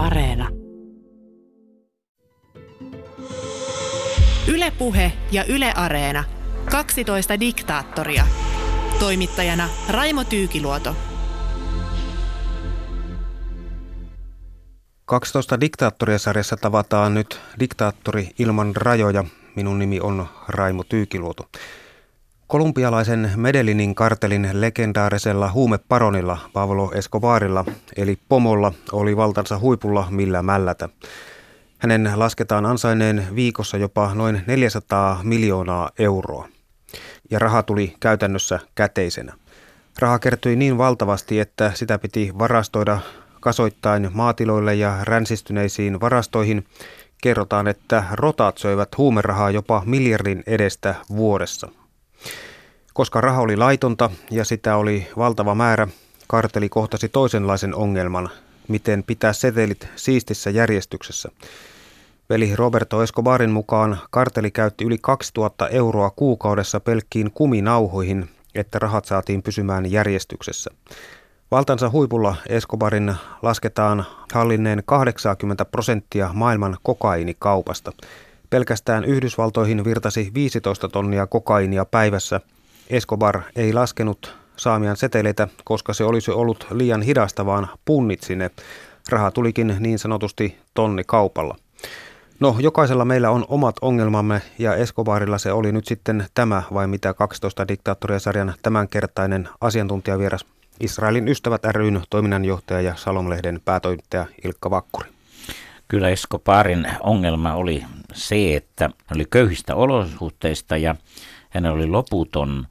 Areena. Ylepuhe ja Yle Areena. 12 diktaattoria. Toimittajana Raimo Tyykiluoto. 12 diktaattoria-sarjassa tavataan nyt diktaattori ilman rajoja. Minun nimi on Raimo Tyykiluoto. Kolumbialaisen Medellinin kartelin legendaarisella huumeparonilla Pablo Escobarilla, eli Pomolla, oli valtansa huipulla millä mällätä. Hänen lasketaan ansainneen viikossa jopa noin 400 miljoonaa euroa. Ja raha tuli käytännössä käteisenä. Raha kertyi niin valtavasti, että sitä piti varastoida kasoittain maatiloille ja ränsistyneisiin varastoihin. Kerrotaan, että rotat söivät huumerahaa jopa miljardin edestä vuodessa. Koska raha oli laitonta ja sitä oli valtava määrä, karteli kohtasi toisenlaisen ongelman, miten pitää setelit siistissä järjestyksessä. Veli Roberto Escobarin mukaan karteli käytti yli 2000 euroa kuukaudessa pelkkiin kuminauhoihin, että rahat saatiin pysymään järjestyksessä. Valtansa huipulla Escobarin lasketaan hallinneen 80 prosenttia maailman kokainikaupasta. Pelkästään Yhdysvaltoihin virtasi 15 tonnia kokainia päivässä. Escobar ei laskenut saamiaan seteleitä, koska se olisi ollut liian hidasta, vaan punnitsi ne. Raha tulikin niin sanotusti tonni kaupalla. No, jokaisella meillä on omat ongelmamme ja Escobarilla se oli nyt sitten tämä vai mitä 12 diktaattoria-sarjan tämänkertainen asiantuntijavieras Israelin ystävät ryn toiminnanjohtaja ja Salomlehden päätoimittaja Ilkka Vakkuri. Kyllä Escobarin ongelma oli se, että hän oli köyhistä olosuhteista ja hän oli loputon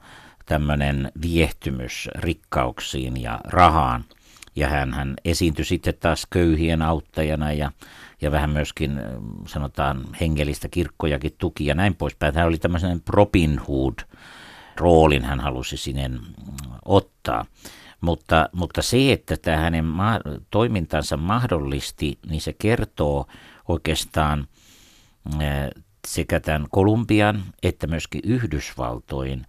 tämmöinen viehtymys rikkauksiin ja rahaan. Ja hän, hän esiintyi sitten taas köyhien auttajana ja, ja vähän myöskin sanotaan hengellistä kirkkojakin tuki ja näin poispäin. Hän oli tämmöisen Robin Hood roolin hän halusi sinne mm, ottaa. Mutta, mutta se, että tämä hänen ma- toimintansa mahdollisti, niin se kertoo oikeastaan sekä tämän Kolumbian että myöskin Yhdysvaltojen,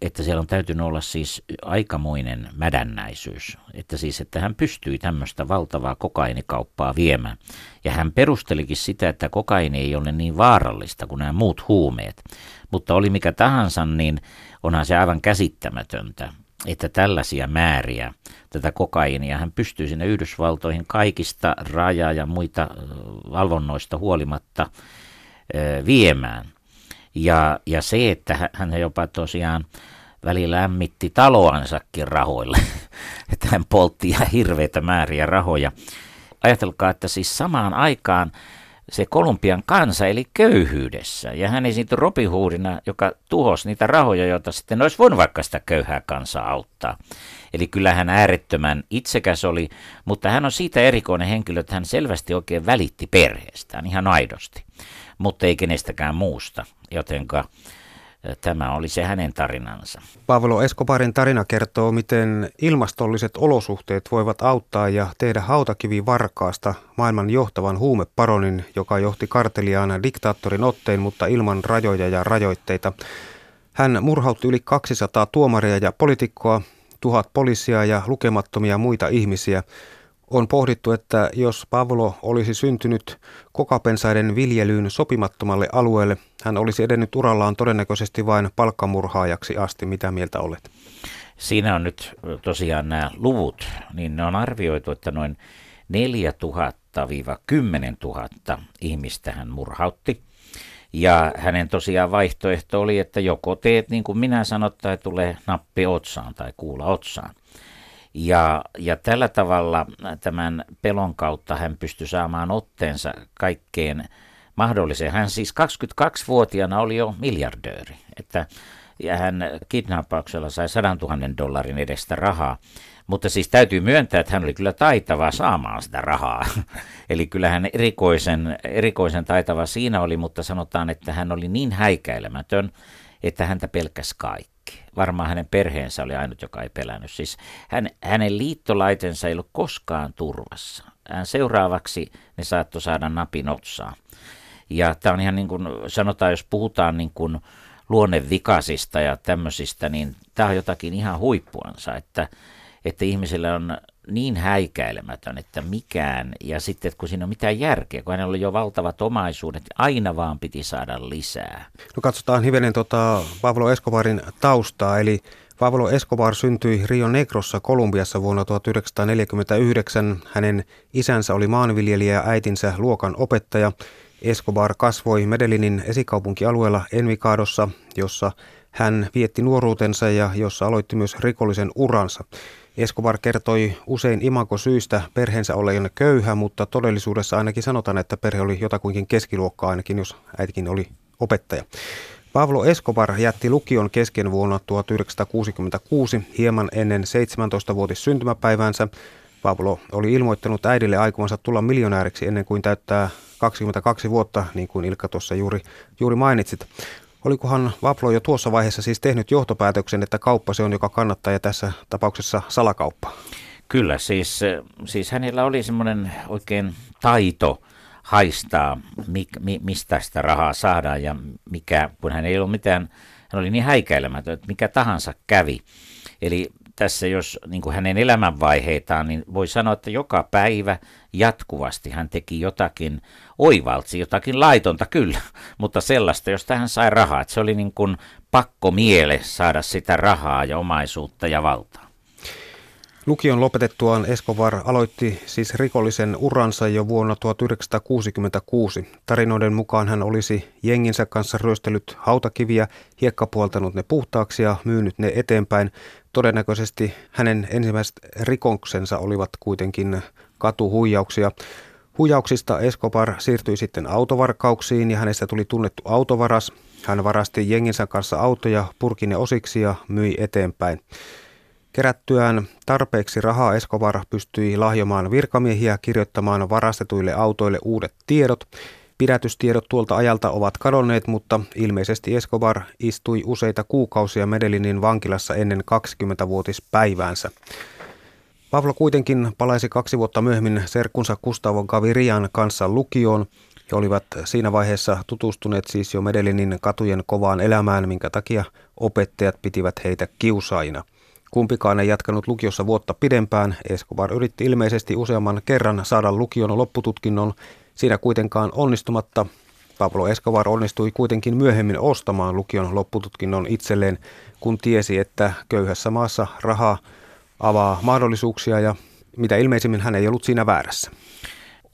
että siellä on täytynyt olla siis aikamoinen mädännäisyys. Että siis, että hän pystyi tämmöistä valtavaa kokainikauppaa viemään. Ja hän perustelikin sitä, että kokaini ei ole niin vaarallista kuin nämä muut huumeet. Mutta oli mikä tahansa, niin onhan se aivan käsittämätöntä, että tällaisia määriä tätä kokainia hän pystyy sinne Yhdysvaltoihin kaikista raja- ja muita valvonnoista huolimatta viemään. Ja, ja se, että hän jopa tosiaan välillä lämmitti taloansakin rahoille, että hän poltti ihan hirveitä määriä rahoja. Ajatelkaa, että siis samaan aikaan se Kolumbian kansa eli köyhyydessä. Ja hän esiintyi Robin Hoodina, joka tuhosi niitä rahoja, joita sitten olisi voinut vaikka sitä köyhää kansaa auttaa. Eli kyllä hän äärettömän itsekäs oli, mutta hän on siitä erikoinen henkilö, että hän selvästi oikein välitti perheestään ihan aidosti, mutta ei kenestäkään muusta, jotenka Tämä oli se hänen tarinansa. Pavlo Escobarin tarina kertoo, miten ilmastolliset olosuhteet voivat auttaa ja tehdä hautakivi varkaasta maailman johtavan huumeparonin, joka johti karteliaan diktaattorin otteen, mutta ilman rajoja ja rajoitteita. Hän murhautti yli 200 tuomaria ja poliitikkoa, tuhat poliisia ja lukemattomia muita ihmisiä – on pohdittu, että jos Pavlo olisi syntynyt kokapensaiden viljelyyn sopimattomalle alueelle, hän olisi edennyt urallaan todennäköisesti vain palkkamurhaajaksi asti. Mitä mieltä olet? Siinä on nyt tosiaan nämä luvut, niin ne on arvioitu, että noin 4000-10 000 ihmistä hän murhautti. Ja hänen tosiaan vaihtoehto oli, että joko teet niin kuin minä sanot, tai tulee nappi otsaan tai kuula otsaan. Ja, ja tällä tavalla tämän pelon kautta hän pystyi saamaan otteensa kaikkeen mahdolliseen. Hän siis 22-vuotiaana oli jo miljardööri, että ja hän kidnappauksella sai 100 000 dollarin edestä rahaa. Mutta siis täytyy myöntää, että hän oli kyllä taitava saamaan sitä rahaa. Eli kyllä hän erikoisen, erikoisen taitava siinä oli, mutta sanotaan, että hän oli niin häikäilemätön, että häntä pelkäs kaikki varmaan hänen perheensä oli ainut, joka ei pelännyt. Siis hän, hänen liittolaitensa ei ollut koskaan turvassa. Hän seuraavaksi ne saattoi saada napin otsaan. Ja tämä on ihan niin kuin sanotaan, jos puhutaan niin kuin luonnevikasista ja tämmöisistä, niin tämä on jotakin ihan huippuansa, että, että ihmisillä on niin häikäilemätön, että mikään, ja sitten kun siinä on mitään järkeä, kun hänellä oli jo valtavat omaisuudet, aina vaan piti saada lisää. No katsotaan hivenen tota Pablo Escobarin taustaa, eli Pablo Escobar syntyi Rio Negrossa Kolumbiassa vuonna 1949. Hänen isänsä oli maanviljelijä ja äitinsä luokan opettaja. Escobar kasvoi Medellinin esikaupunkialueella Envikadossa, jossa hän vietti nuoruutensa ja jossa aloitti myös rikollisen uransa. Escobar kertoi usein imako syistä perheensä olleen köyhä, mutta todellisuudessa ainakin sanotaan, että perhe oli jotakuinkin keskiluokkaa ainakin, jos äitikin oli opettaja. Pablo Escobar jätti lukion kesken vuonna 1966 hieman ennen 17-vuotis syntymäpäiväänsä. Pablo oli ilmoittanut äidille aikomansa tulla miljonääriksi ennen kuin täyttää 22 vuotta, niin kuin Ilkka tuossa juuri, juuri mainitsit. Olikohan Vaplo jo tuossa vaiheessa siis tehnyt johtopäätöksen, että kauppa se on, joka kannattaa ja tässä tapauksessa salakauppa? Kyllä, siis, siis hänellä oli semmoinen oikein taito haistaa, mi, mi, mistä sitä rahaa saadaan ja mikä, kun hän ei ollut mitään, hän oli niin häikäilemätön, että mikä tahansa kävi. Eli tässä jos niin kuin hänen elämänvaiheitaan, niin voi sanoa, että joka päivä jatkuvasti hän teki jotakin oivaltsi, jotakin laitonta kyllä, mutta sellaista, josta hän sai rahaa. Että se oli niin kuin pakko miele saada sitä rahaa ja omaisuutta ja valtaa. Lukion lopetettuaan Escobar aloitti siis rikollisen uransa jo vuonna 1966. Tarinoiden mukaan hän olisi jenginsä kanssa ryöstellyt hautakiviä, hiekkapuoltanut ne puhtaaksi ja myynyt ne eteenpäin. Todennäköisesti hänen ensimmäiset rikoksensa olivat kuitenkin katuhuijauksia. Huijauksista Escobar siirtyi sitten autovarkauksiin ja hänestä tuli tunnettu autovaras. Hän varasti jenginsä kanssa autoja, purki ne osiksi ja myi eteenpäin. Kerättyään tarpeeksi rahaa Escobar pystyi lahjomaan virkamiehiä kirjoittamaan varastetuille autoille uudet tiedot. Pidätystiedot tuolta ajalta ovat kadonneet, mutta ilmeisesti Escobar istui useita kuukausia Medellinin vankilassa ennen 20-vuotispäiväänsä. Pavlo kuitenkin palaisi kaksi vuotta myöhemmin serkkunsa Gustavo Gavirian kanssa lukioon. He olivat siinä vaiheessa tutustuneet siis jo Medellinin katujen kovaan elämään, minkä takia opettajat pitivät heitä kiusaina. Kumpikaan ei jatkanut lukiossa vuotta pidempään. Escobar yritti ilmeisesti useamman kerran saada lukion loppututkinnon. Siinä kuitenkaan onnistumatta Pablo Escobar onnistui kuitenkin myöhemmin ostamaan lukion loppututkinnon itselleen, kun tiesi, että köyhässä maassa rahaa avaa mahdollisuuksia ja mitä ilmeisimmin hän ei ollut siinä väärässä.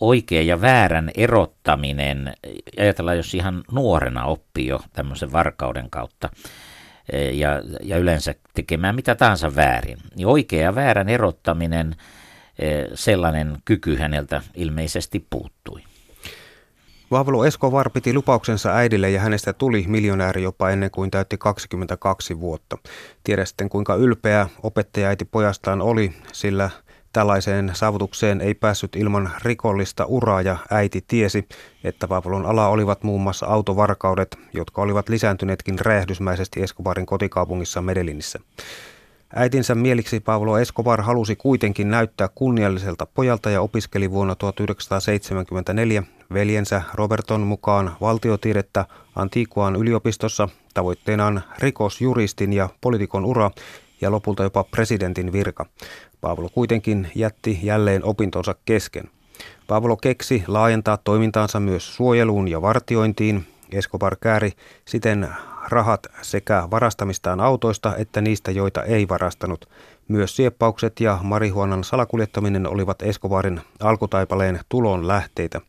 Oikea ja väärän erottaminen, ajatellaan jos ihan nuorena oppii jo tämmöisen varkauden kautta ja, ja yleensä tekemään mitä tahansa väärin, niin oikea ja väärän erottaminen, e, sellainen kyky häneltä ilmeisesti puuttui. Pablo Escobar piti lupauksensa äidille ja hänestä tuli miljonääri jopa ennen kuin täytti 22 vuotta. Tiedä sitten kuinka ylpeä opettajaäiti pojastaan oli, sillä tällaiseen saavutukseen ei päässyt ilman rikollista uraa ja äiti tiesi, että Pablon ala olivat muun muassa autovarkaudet, jotka olivat lisääntyneetkin räjähdysmäisesti Escobarin kotikaupungissa Medellinissä. Äitinsä mieliksi Pablo Escobar halusi kuitenkin näyttää kunnialliselta pojalta ja opiskeli vuonna 1974 veljensä Roberton mukaan valtiotiedettä Antikuan yliopistossa tavoitteenaan rikosjuristin ja poliitikon ura ja lopulta jopa presidentin virka. Pablo kuitenkin jätti jälleen opintonsa kesken. Pablo keksi laajentaa toimintaansa myös suojeluun ja vartiointiin. Escobar kääri siten rahat sekä varastamistaan autoista että niistä, joita ei varastanut. Myös sieppaukset ja marihuonan salakuljettaminen olivat Escobarin alkutaipaleen tulon lähteitä.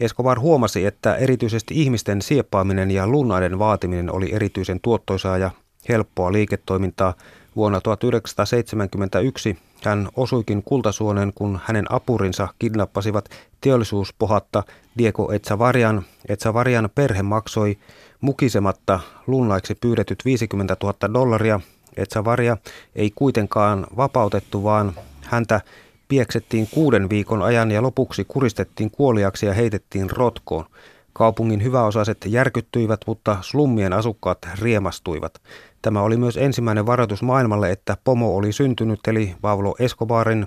Escobar huomasi, että erityisesti ihmisten sieppaaminen ja lunnaiden vaatiminen oli erityisen tuottoisaa ja helppoa liiketoimintaa. Vuonna 1971 hän osuikin kultasuonen, kun hänen apurinsa kidnappasivat teollisuuspohatta Diego Etsavarian. Etsavarian perhe maksoi mukisematta lunnaiksi pyydetyt 50 000 dollaria. Etsavaria ei kuitenkaan vapautettu, vaan häntä pieksettiin kuuden viikon ajan ja lopuksi kuristettiin kuoliaksi ja heitettiin rotkoon. Kaupungin hyväosaiset järkyttyivät, mutta slummien asukkaat riemastuivat. Tämä oli myös ensimmäinen varoitus maailmalle, että pomo oli syntynyt, eli Pablo Escobarin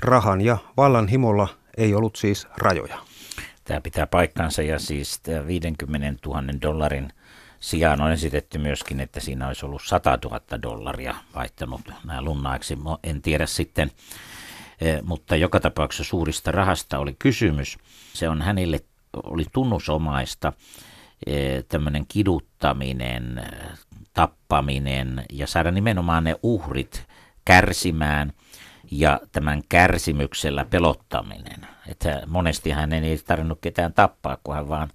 rahan ja vallan himolla ei ollut siis rajoja. Tämä pitää paikkansa ja siis 50 000 dollarin sijaan on esitetty myöskin, että siinä olisi ollut 100 000 dollaria vaihtanut nämä lunnaiksi. En tiedä sitten Eh, mutta joka tapauksessa suurista rahasta oli kysymys. Se on hänelle oli tunnusomaista eh, tämmöinen kiduttaminen, tappaminen ja saada nimenomaan ne uhrit kärsimään ja tämän kärsimyksellä pelottaminen. Että monesti hän ei tarvinnut ketään tappaa, kun hän vaan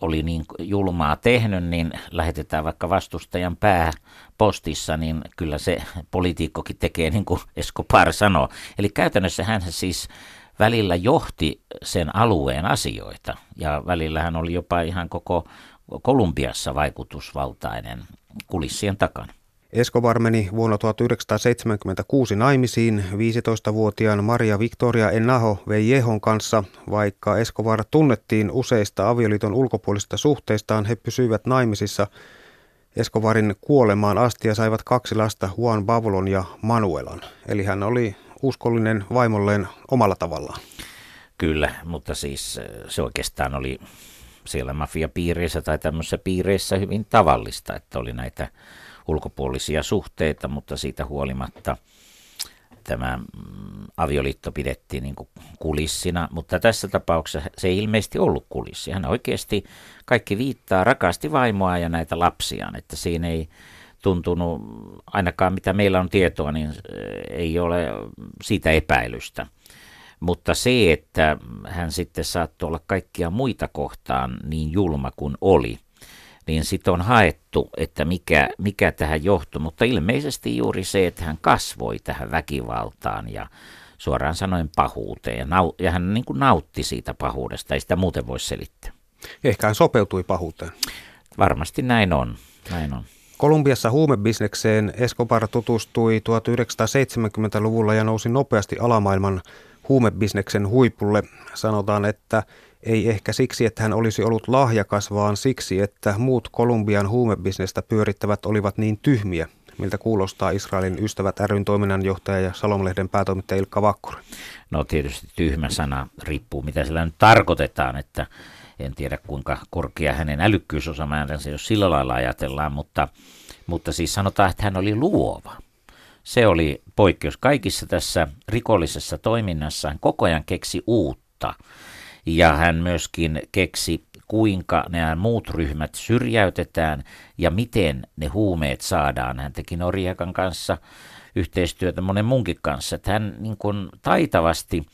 oli niin julmaa tehnyt, niin lähetetään vaikka vastustajan pää postissa, niin kyllä se poliitikkokin tekee niin kuin Escobar sanoo. Eli käytännössä hän siis välillä johti sen alueen asioita ja välillä hän oli jopa ihan koko Kolumbiassa vaikutusvaltainen kulissien takana. Escobar meni vuonna 1976 naimisiin 15-vuotiaan Maria Victoria Enaho Veijehon kanssa. Vaikka Escobar tunnettiin useista avioliiton ulkopuolisista suhteistaan, he pysyivät naimisissa Escobarin kuolemaan asti ja saivat kaksi lasta Juan Pavlon ja Manuelan. Eli hän oli uskollinen vaimolleen omalla tavallaan. Kyllä, mutta siis se oikeastaan oli siellä mafiapiireissä tai tämmöisissä piireissä hyvin tavallista, että oli näitä ulkopuolisia suhteita, mutta siitä huolimatta tämä mm, avioliitto pidettiin niin kulissina, mutta tässä tapauksessa se ei ilmeisesti ollut kulissi. Hän oikeasti kaikki viittaa, rakasti vaimoa ja näitä lapsiaan, että siinä ei tuntunut, ainakaan mitä meillä on tietoa, niin ei ole siitä epäilystä. Mutta se, että hän sitten saattoi olla kaikkia muita kohtaan niin julma kuin oli – niin sitten on haettu, että mikä, mikä tähän johtui, mutta ilmeisesti juuri se, että hän kasvoi tähän väkivaltaan ja suoraan sanoen pahuuteen ja, nau, ja hän niin kuin nautti siitä pahuudesta, ei sitä muuten voi selittää. Ehkä hän sopeutui pahuuteen. Varmasti näin on. Näin on. Kolumbiassa huumebisnekseen Escobar tutustui 1970-luvulla ja nousi nopeasti alamaailman huumebisneksen huipulle. Sanotaan, että ei ehkä siksi, että hän olisi ollut lahjakas, vaan siksi, että muut Kolumbian huumebisnestä pyörittävät olivat niin tyhmiä, miltä kuulostaa Israelin ystävät ryn toiminnanjohtaja ja Salomlehden päätoimittaja Ilkka Vakkuri. No tietysti tyhmä sana riippuu, mitä sillä nyt tarkoitetaan, että en tiedä kuinka korkea hänen älykkyysosamääränsä, jos sillä lailla ajatellaan, mutta, mutta siis sanotaan, että hän oli luova. Se oli poikkeus kaikissa tässä rikollisessa toiminnassa. Hän koko ajan keksi uutta. Ja hän myöskin keksi, kuinka nämä muut ryhmät syrjäytetään ja miten ne huumeet saadaan. Hän teki Norjakan kanssa yhteistyötä monen munkin kanssa. Että hän niin kuin taitavasti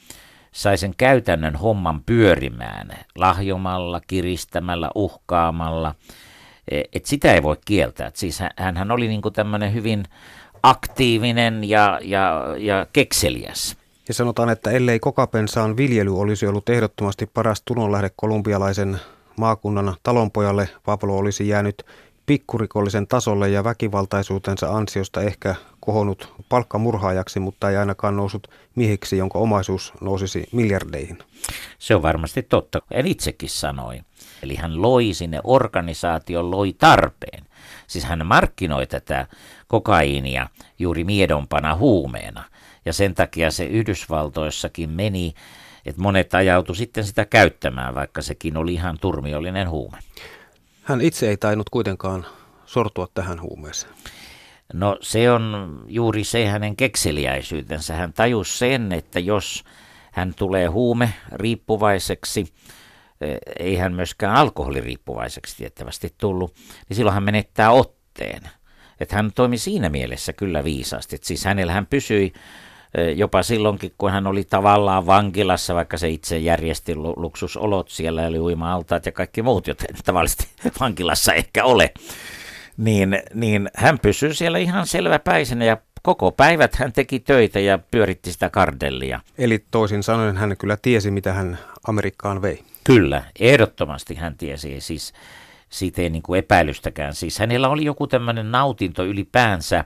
sai sen käytännön homman pyörimään lahjomalla, kiristämällä, uhkaamalla. E, et sitä ei voi kieltää. Et siis hän, oli niin tämmöinen hyvin aktiivinen ja, ja, ja kekseliäs. Ja sanotaan, että ellei kokapensaan viljely olisi ollut ehdottomasti paras tulonlähde kolumbialaisen maakunnan talonpojalle, Pablo olisi jäänyt pikkurikollisen tasolle ja väkivaltaisuutensa ansiosta ehkä kohonnut palkkamurhaajaksi, mutta ei ainakaan noussut miehiksi, jonka omaisuus nousisi miljardeihin. Se on varmasti totta. En itsekin sanoi. Eli hän loi sinne organisaation, loi tarpeen. Siis hän markkinoi tätä kokaiinia juuri miedompana huumeena. Ja sen takia se Yhdysvaltoissakin meni, että monet ajautu sitten sitä käyttämään, vaikka sekin oli ihan turmiollinen huume. Hän itse ei tainnut kuitenkaan sortua tähän huumeeseen. No se on juuri se hänen kekseliäisyytensä. Hän tajusi sen, että jos hän tulee huume riippuvaiseksi, eh, ei hän myöskään alkoholiriippuvaiseksi tiettävästi tullut, niin silloin hän menettää otteen. Että hän toimi siinä mielessä kyllä viisaasti. Että siis hänellä hän pysyi jopa silloinkin, kun hän oli tavallaan vankilassa, vaikka se itse järjesti luksusolot, siellä oli uima-altaat ja kaikki muut, joten tavallisesti vankilassa ehkä ole, niin, niin hän pysyi siellä ihan selväpäisenä ja koko päivät hän teki töitä ja pyöritti sitä kardellia. Eli toisin sanoen hän kyllä tiesi, mitä hän Amerikkaan vei. Kyllä, ehdottomasti hän tiesi. Siis siitä ei niin kuin epäilystäkään. Siis hänellä oli joku tämmöinen nautinto ylipäänsä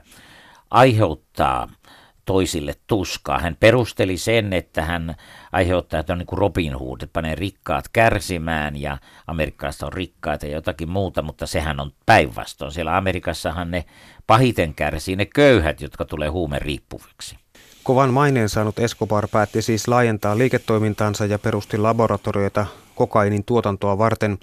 aiheuttaa – toisille tuskaa. Hän perusteli sen, että hän aiheuttaa, että on niin kuin Robin Hood, että panee rikkaat kärsimään ja Amerikassa on rikkaita ja jotakin muuta, mutta sehän on päinvastoin. Siellä Amerikassahan ne pahiten kärsii ne köyhät, jotka tulee huumeriippuviksi. Kovan maineen saanut Escobar päätti siis laajentaa liiketoimintaansa ja perusti laboratorioita kokainin tuotantoa varten.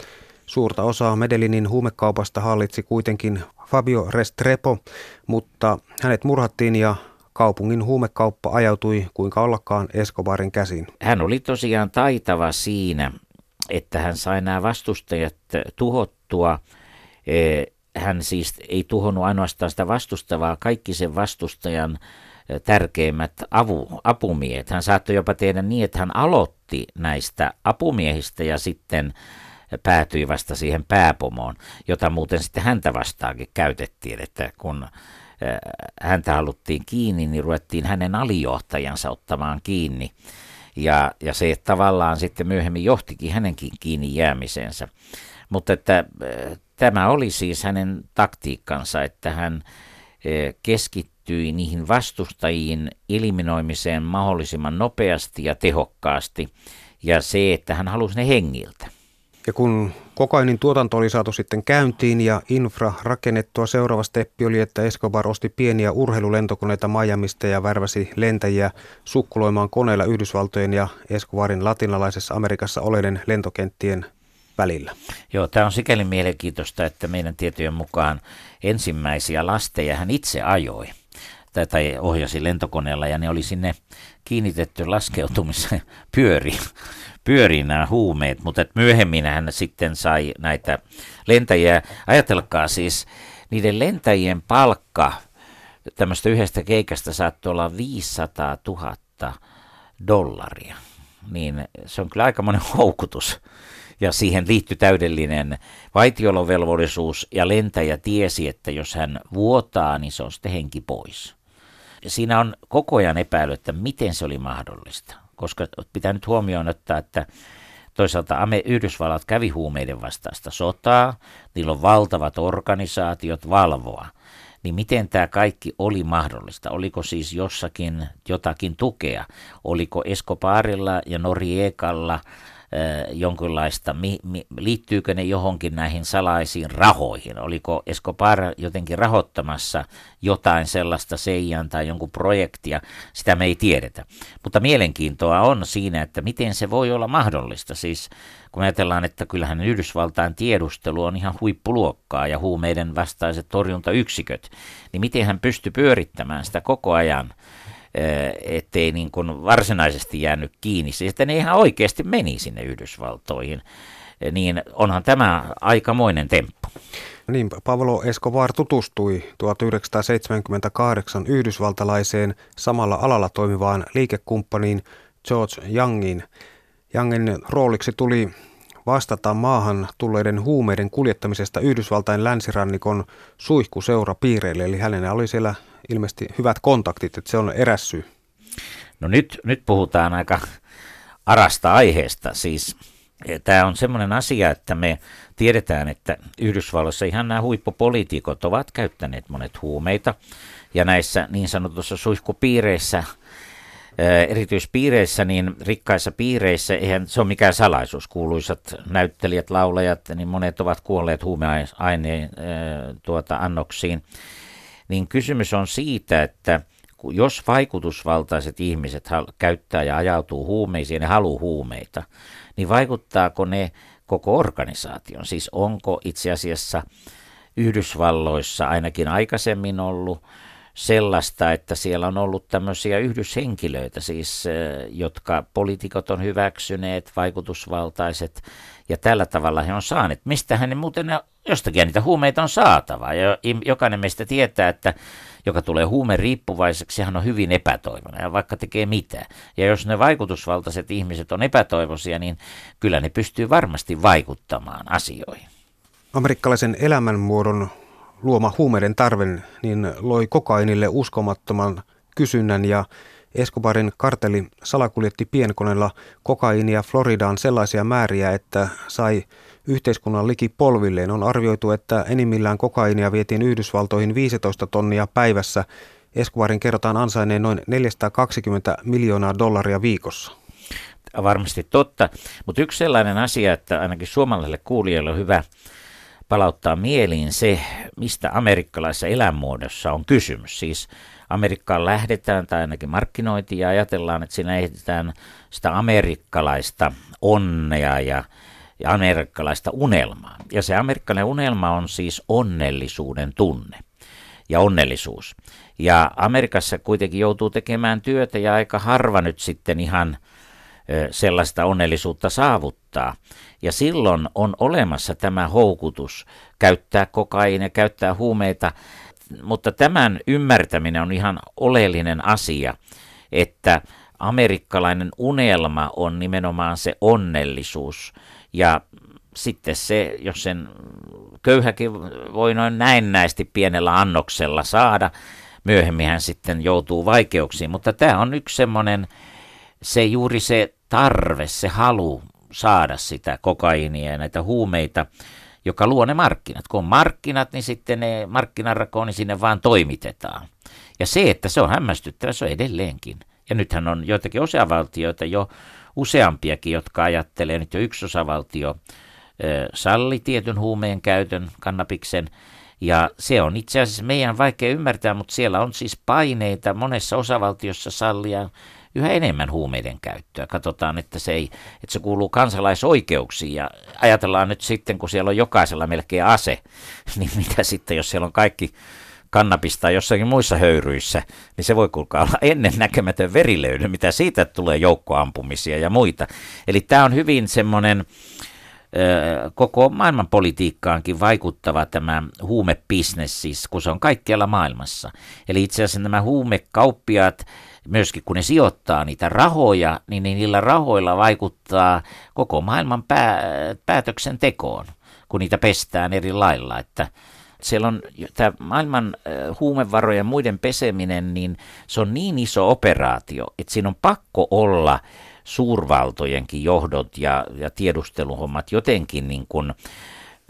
Suurta osaa Medelinin huumekaupasta hallitsi kuitenkin Fabio Restrepo, mutta hänet murhattiin ja kaupungin huumekauppa ajautui kuinka ollakaan Escobarin käsiin. Hän oli tosiaan taitava siinä, että hän sai nämä vastustajat tuhottua. E, hän siis ei tuhonnut ainoastaan sitä vastustavaa, kaikki sen vastustajan tärkeimmät avu, apumiehet. Hän saattoi jopa tehdä niin, että hän aloitti näistä apumiehistä ja sitten päätyi vasta siihen pääpomoon, jota muuten sitten häntä vastaakin käytettiin, että kun häntä haluttiin kiinni, niin ruvettiin hänen alijohtajansa ottamaan kiinni. Ja, ja se tavallaan sitten myöhemmin johtikin hänenkin kiinni jäämisensä. Mutta että tämä oli siis hänen taktiikkansa, että hän keskittyi niihin vastustajiin eliminoimiseen mahdollisimman nopeasti ja tehokkaasti. Ja se, että hän halusi ne hengiltä. Ja kun kokainin tuotanto oli saatu sitten käyntiin ja infra rakennettua, seuraava steppi oli, että Escobar osti pieniä urheilulentokoneita Miamista ja värväsi lentäjiä sukkuloimaan koneilla Yhdysvaltojen ja Escobarin latinalaisessa Amerikassa oleiden lentokenttien välillä. Joo, tämä on sikäli mielenkiintoista, että meidän tietojen mukaan ensimmäisiä lasteja hän itse ajoi tai, ohjasi lentokoneella ja ne oli sinne kiinnitetty laskeutumisen pyöri pyörii nämä huumeet, mutta myöhemmin hän sitten sai näitä lentäjiä. Ajatelkaa siis, niiden lentäjien palkka tämmöistä yhdestä keikasta saattoi olla 500 000 dollaria. Niin se on kyllä aikamoinen houkutus. Ja siihen liittyi täydellinen vaitiolovelvollisuus ja lentäjä tiesi, että jos hän vuotaa, niin se on sitten henki pois. Siinä on koko ajan epäily, että miten se oli mahdollista koska pitää nyt huomioon ottaa, että toisaalta Yhdysvallat kävi huumeiden vastaista sotaa, niillä on valtavat organisaatiot valvoa. Niin miten tämä kaikki oli mahdollista? Oliko siis jossakin jotakin tukea? Oliko Escobarilla ja Noriekalla jonkinlaista, mi, mi, liittyykö ne johonkin näihin salaisiin rahoihin? Oliko Escobar jotenkin rahoittamassa jotain sellaista Seijan tai jonkun projektia? Sitä me ei tiedetä. Mutta mielenkiintoa on siinä, että miten se voi olla mahdollista. Siis kun ajatellaan, että kyllähän Yhdysvaltain tiedustelu on ihan huippuluokkaa ja huumeiden vastaiset torjuntayksiköt, niin miten hän pystyy pyörittämään sitä koko ajan ettei niin kuin varsinaisesti jäänyt kiinni. Siis että ne ihan oikeasti meni sinne Yhdysvaltoihin. Niin onhan tämä aikamoinen temppu. Niin, Pavlo Escobar tutustui 1978 yhdysvaltalaiseen samalla alalla toimivaan liikekumppaniin George Youngin. Youngin rooliksi tuli vastata maahan tulleiden huumeiden kuljettamisesta Yhdysvaltain länsirannikon suihkuseurapiireille, eli hänellä oli siellä ilmeisesti hyvät kontaktit, että se on eräs syy. No nyt, nyt puhutaan aika arasta aiheesta, siis eh, Tämä on semmoinen asia, että me tiedetään, että Yhdysvalloissa ihan nämä huippupoliitikot ovat käyttäneet monet huumeita. Ja näissä niin sanotussa suihkupiireissä erityispiireissä, niin rikkaissa piireissä, eihän se ole mikään salaisuus, kuuluisat näyttelijät, laulajat, niin monet ovat kuolleet huumeaineen tuota, annoksiin. Niin kysymys on siitä, että jos vaikutusvaltaiset ihmiset käyttää ja ajautuu huumeisiin ja haluaa huumeita, niin vaikuttaako ne koko organisaation? Siis onko itse asiassa Yhdysvalloissa ainakin aikaisemmin ollut sellaista, että siellä on ollut tämmöisiä yhdyshenkilöitä, siis jotka poliitikot on hyväksyneet, vaikutusvaltaiset, ja tällä tavalla he on saaneet. Mistä ne muuten, jostakin niitä huumeita on saatava, ja jokainen meistä tietää, että joka tulee huume riippuvaiseksi, hän on hyvin epätoivoinen, ja vaikka tekee mitä. Ja jos ne vaikutusvaltaiset ihmiset on epätoivoisia, niin kyllä ne pystyy varmasti vaikuttamaan asioihin. Amerikkalaisen elämänmuodon luoma huumeiden tarve niin loi kokainille uskomattoman kysynnän ja Escobarin karteli salakuljetti pienkoneella kokainia Floridaan sellaisia määriä, että sai yhteiskunnan liki polvilleen. On arvioitu, että enimmillään kokainia vietiin Yhdysvaltoihin 15 tonnia päivässä. Escobarin kerrotaan ansainneen noin 420 miljoonaa dollaria viikossa. Varmasti totta, mutta yksi sellainen asia, että ainakin suomalaisille kuulijoille on hyvä palauttaa mieliin se, mistä amerikkalaisessa elämänmuodossa on kysymys. Siis Amerikkaan lähdetään tai ainakin markkinointiin ja ajatellaan, että siinä ehditään sitä amerikkalaista onnea ja, ja amerikkalaista unelmaa. Ja se amerikkalainen unelma on siis onnellisuuden tunne. ja onnellisuus. Ja Amerikassa kuitenkin joutuu tekemään työtä ja aika harva nyt sitten ihan sellaista onnellisuutta saavuttaa. Ja silloin on olemassa tämä houkutus käyttää kokainia, käyttää huumeita, mutta tämän ymmärtäminen on ihan oleellinen asia, että amerikkalainen unelma on nimenomaan se onnellisuus. Ja sitten se, jos sen köyhäkin voi noin näennäisesti pienellä annoksella saada, myöhemmin hän sitten joutuu vaikeuksiin. Mutta tämä on yksi semmoinen, se juuri se tarve, se halu saada sitä kokainia ja näitä huumeita, joka luo ne markkinat. Kun on markkinat, niin sitten ne markkinarakoon, niin sinne vaan toimitetaan. Ja se, että se on hämmästyttävä, se on edelleenkin. Ja nythän on joitakin osavaltioita jo useampiakin, jotka ajattelee, nyt jo yksi osavaltio salli tietyn huumeen käytön, kannabiksen, ja se on itse asiassa meidän vaikea ymmärtää, mutta siellä on siis paineita monessa osavaltiossa sallia yhä enemmän huumeiden käyttöä. Katsotaan, että se, ei, että se kuuluu kansalaisoikeuksiin ja ajatellaan nyt sitten, kun siellä on jokaisella melkein ase, niin mitä sitten, jos siellä on kaikki kannabista jossakin muissa höyryissä, niin se voi kuulkaa olla ennen näkemätön verilöydy, mitä siitä tulee joukkoampumisia ja muita. Eli tämä on hyvin semmoinen koko maailman politiikkaankin vaikuttava tämä huumebisnes, siis kun se on kaikkialla maailmassa. Eli itse asiassa nämä huumekauppiaat, myöskin kun ne sijoittaa niitä rahoja, niin niillä rahoilla vaikuttaa koko maailman pää, päätöksentekoon, kun niitä pestään eri lailla. Että siellä on tämä maailman huumevarojen muiden peseminen, niin se on niin iso operaatio, että siinä on pakko olla suurvaltojenkin johdot ja, ja tiedusteluhommat jotenkin niin kuin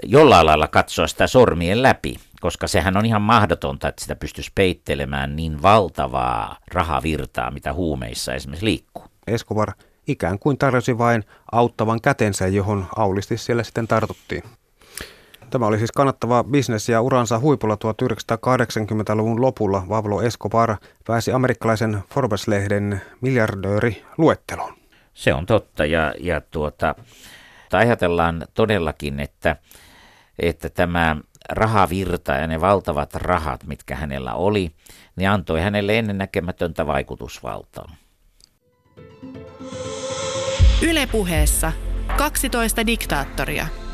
jollain lailla katsoa sitä sormien läpi, koska sehän on ihan mahdotonta, että sitä pystyisi peittelemään niin valtavaa rahavirtaa, mitä huumeissa esimerkiksi liikkuu. Escobar ikään kuin tarjosi vain auttavan kätensä, johon aulisti siellä sitten tartuttiin. Tämä oli siis kannattava bisnes ja uransa huipulla 1980-luvun lopulla Pablo Escobar pääsi amerikkalaisen Forbes-lehden miljardööri luetteloon. Se on totta ja, ja tuota, ajatellaan todellakin, että, että tämä rahavirta ja ne valtavat rahat, mitkä hänellä oli, ne antoi hänelle ennennäkemätöntä vaikutusvaltaa. Ylepuheessa 12 diktaattoria –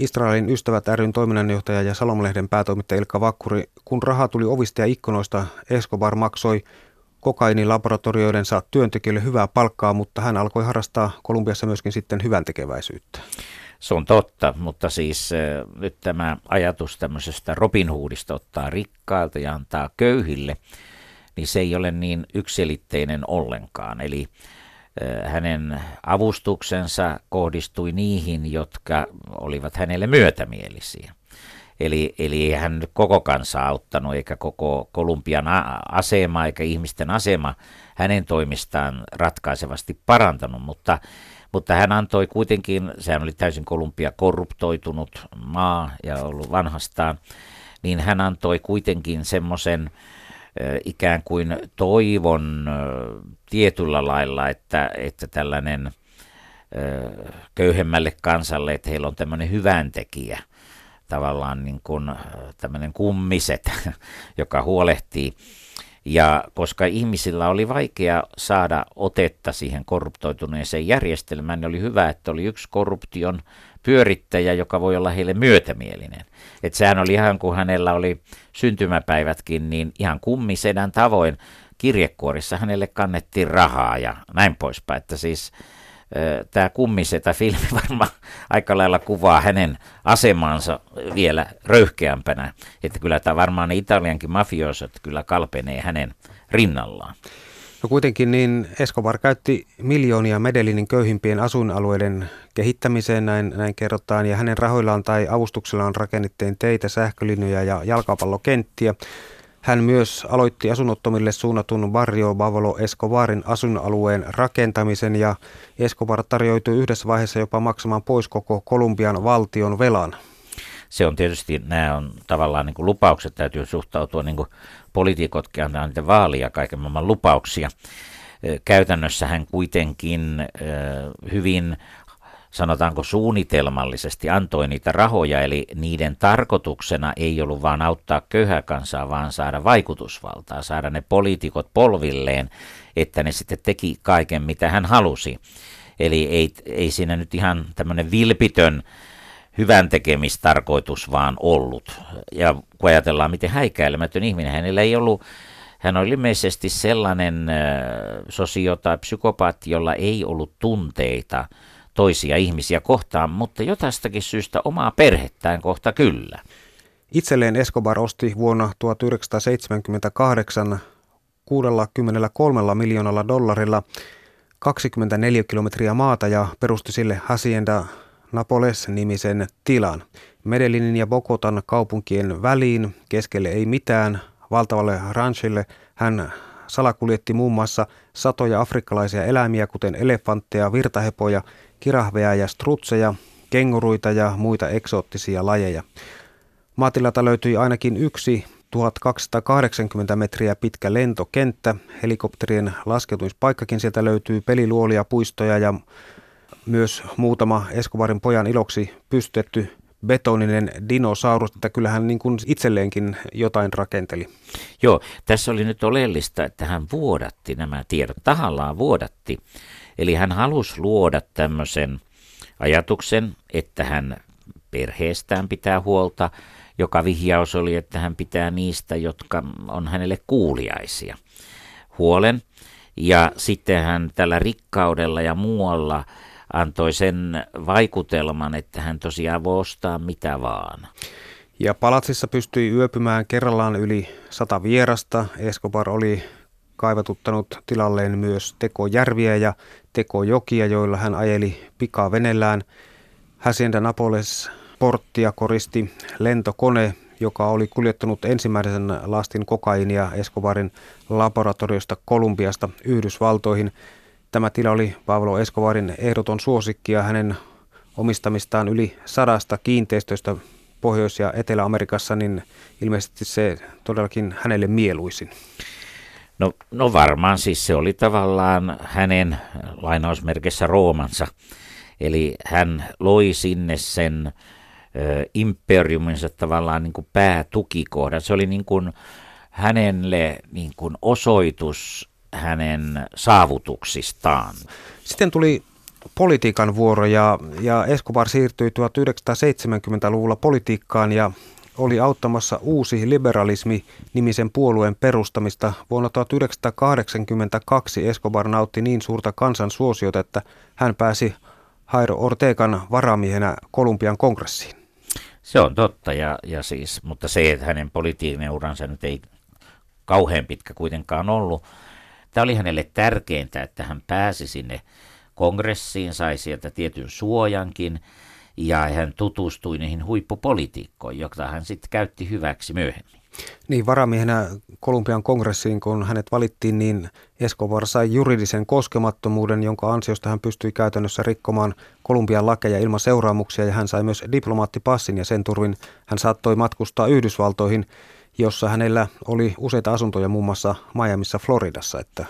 Israelin ystävät ryn toiminnanjohtaja ja Salomlehden päätoimittaja Ilkka Vakkuri, kun raha tuli ovista ja ikkunoista, Escobar maksoi kokainilaboratorioidensa työntekijöille hyvää palkkaa, mutta hän alkoi harrastaa Kolumbiassa myöskin sitten hyvän tekeväisyyttä. Se on totta, mutta siis äh, nyt tämä ajatus tämmöisestä Robin Hoodista ottaa rikkailta ja antaa köyhille, niin se ei ole niin yksilitteinen ollenkaan. Eli hänen avustuksensa kohdistui niihin, jotka olivat hänelle myötämielisiä. Eli, eli ei hän koko kansaa auttanut, eikä koko Kolumbian asema, eikä ihmisten asema hänen toimistaan ratkaisevasti parantanut, mutta, mutta hän antoi kuitenkin, sehän oli täysin Kolumbia korruptoitunut maa ja ollut vanhastaan, niin hän antoi kuitenkin semmoisen ikään kuin toivon tietyllä lailla, että, että tällainen köyhemmälle kansalle, että heillä on tämmöinen hyväntekijä, tavallaan niin kuin tämmöinen kummiset, joka huolehtii. Ja koska ihmisillä oli vaikea saada otetta siihen korruptoituneeseen järjestelmään, niin oli hyvä, että oli yksi korruption pyörittäjä, joka voi olla heille myötämielinen. Että sehän oli ihan kuin hänellä oli syntymäpäivätkin, niin ihan kummisedän tavoin kirjekuorissa hänelle kannettiin rahaa ja näin poispäin. Että siis tämä kummisetä filmi varmaan aika lailla kuvaa hänen asemansa vielä röyhkeämpänä. Että kyllä tämä varmaan ne Italiankin mafioosot kyllä kalpenee hänen rinnallaan. No kuitenkin niin Escobar käytti miljoonia Medellinin köyhimpien asuinalueiden kehittämiseen, näin, näin kerrotaan, ja hänen rahoillaan tai avustuksellaan rakennettiin teitä, sähkölinjoja ja jalkapallokenttiä. Hän myös aloitti asunnottomille suunnatun Barrio Bavolo Escobarin asuinalueen rakentamisen ja Escobar tarjoitui yhdessä vaiheessa jopa maksamaan pois koko Kolumbian valtion velan. Se on tietysti, nämä on tavallaan niin kuin lupaukset, täytyy suhtautua niin kuin poliitikotkin antaa niitä vaalia kaiken maailman lupauksia. Käytännössä hän kuitenkin hyvin sanotaanko suunnitelmallisesti antoi niitä rahoja, eli niiden tarkoituksena ei ollut vaan auttaa köyhää kansaa, vaan saada vaikutusvaltaa, saada ne poliitikot polvilleen, että ne sitten teki kaiken, mitä hän halusi. Eli ei, ei siinä nyt ihan tämmöinen vilpitön hyvän tekemistarkoitus vaan ollut. Ja kun ajatellaan, miten häikäilemätön ihminen, hänellä ei ollut hän oli ilmeisesti sellainen sosio- tai psykopaatti, jolla ei ollut tunteita toisia ihmisiä kohtaan, mutta jotastakin syystä omaa perhettään kohta kyllä. Itselleen Escobar osti vuonna 1978 63 miljoonalla dollarilla 24 kilometriä maata ja perusti sille Hacienda Napoles-nimisen tilan. Medellinin ja Bogotan kaupunkien väliin keskelle ei mitään, valtavalle ranchille hän salakuljetti muun muassa satoja afrikkalaisia eläimiä, kuten elefantteja, virtahepoja, kirahveja ja strutseja, kenguruita ja muita eksoottisia lajeja. Maatilata löytyi ainakin yksi 1280 metriä pitkä lentokenttä, helikopterien laskeutumispaikkakin sieltä löytyy peliluolia, puistoja ja myös muutama Escobarin pojan iloksi pystytetty betoninen dinosaurus, että kyllähän niin kuin itselleenkin jotain rakenteli. Joo, tässä oli nyt oleellista, että hän vuodatti nämä tiedot, tahallaan vuodatti. Eli hän halusi luoda tämmöisen ajatuksen, että hän perheestään pitää huolta, joka vihjaus oli, että hän pitää niistä, jotka on hänelle kuuliaisia. Huolen. Ja sitten hän tällä rikkaudella ja muualla antoi sen vaikutelman, että hän tosiaan voi ostaa mitä vaan. Ja palatsissa pystyi yöpymään kerrallaan yli sata vierasta. Escobar oli kaivatuttanut tilalleen myös tekojärviä ja tekojokia, joilla hän ajeli pikavenellään. Hacienda Napoles porttia koristi lentokone, joka oli kuljettanut ensimmäisen lastin kokainia Escobarin laboratoriosta Kolumbiasta Yhdysvaltoihin. Tämä tila oli Pablo Escobarin ehdoton suosikki ja hänen omistamistaan yli sadasta kiinteistöistä Pohjois- ja Etelä-Amerikassa, niin ilmeisesti se todellakin hänelle mieluisin. No, no varmaan siis se oli tavallaan hänen lainausmerkissä roomansa. Eli hän loi sinne sen ö, imperiuminsa tavallaan niin kuin päätukikohdan. Se oli niin kuin hänelle niin kuin osoitus hänen saavutuksistaan. Sitten tuli politiikan vuoro ja, ja Escobar siirtyi 1970-luvulla politiikkaan ja oli auttamassa uusi liberalismi nimisen puolueen perustamista. Vuonna 1982 Escobar nautti niin suurta kansan suosiota, että hän pääsi Jairo Ortegan varamiehenä Kolumbian kongressiin. Se on totta, ja, ja siis, mutta se, että hänen politiikan uransa nyt ei kauhean pitkä kuitenkaan ollut. Tämä oli hänelle tärkeintä, että hän pääsi sinne kongressiin, sai sieltä tietyn suojankin ja hän tutustui niihin huippupolitiikkoihin, joita hän sitten käytti hyväksi myöhemmin. Niin, varamiehenä Kolumbian kongressiin, kun hänet valittiin, niin Escobar sai juridisen koskemattomuuden, jonka ansiosta hän pystyi käytännössä rikkomaan Kolumbian lakeja ilman seuraamuksia ja hän sai myös diplomaattipassin ja sen turvin hän saattoi matkustaa Yhdysvaltoihin jossa hänellä oli useita asuntoja muun muassa Miamiissa Floridassa. Että...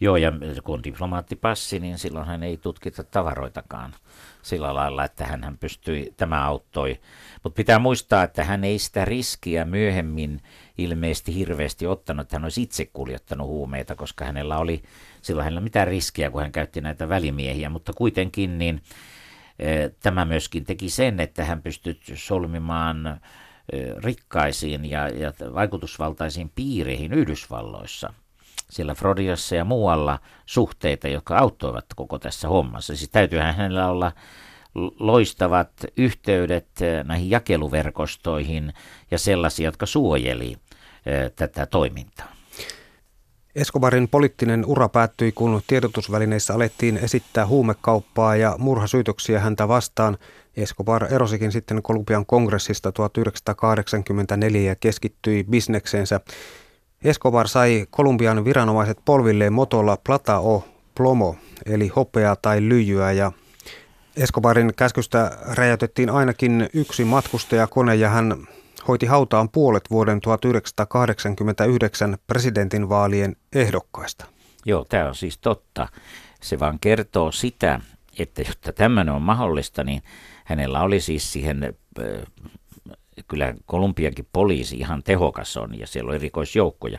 Joo, ja kun diplomaattipassi, niin silloin hän ei tutkita tavaroitakaan sillä lailla, että hän pystyi, tämä auttoi. Mutta pitää muistaa, että hän ei sitä riskiä myöhemmin ilmeisesti hirveästi ottanut, että hän olisi itse kuljettanut huumeita, koska hänellä oli silloin hänellä mitään riskiä, kun hän käytti näitä välimiehiä, mutta kuitenkin niin e, Tämä myöskin teki sen, että hän pystyi solmimaan rikkaisiin ja, ja vaikutusvaltaisiin piireihin Yhdysvalloissa, siellä Frodiassa ja muualla suhteita, jotka auttoivat koko tässä hommassa. Siis täytyyhän hänellä olla loistavat yhteydet näihin jakeluverkostoihin ja sellaisia, jotka suojeli tätä toimintaa. Escobarin poliittinen ura päättyi, kun tiedotusvälineissä alettiin esittää huumekauppaa ja murhasyytöksiä häntä vastaan. Escobar erosikin sitten Kolumbian kongressista 1984 ja keskittyi bisnekseensä. Escobar sai Kolumbian viranomaiset polvilleen motolla platao plomo, eli hopeaa tai lyijyä, ja Escobarin käskystä räjäytettiin ainakin yksi matkustajakone ja hän hoiti hautaan puolet vuoden 1989 presidentinvaalien ehdokkaista. Joo, tämä on siis totta. Se vaan kertoo sitä, että jotta tämmöinen on mahdollista, niin hänellä oli siis siihen, kyllä Kolumbiankin poliisi ihan tehokas on ja siellä on erikoisjoukkoja,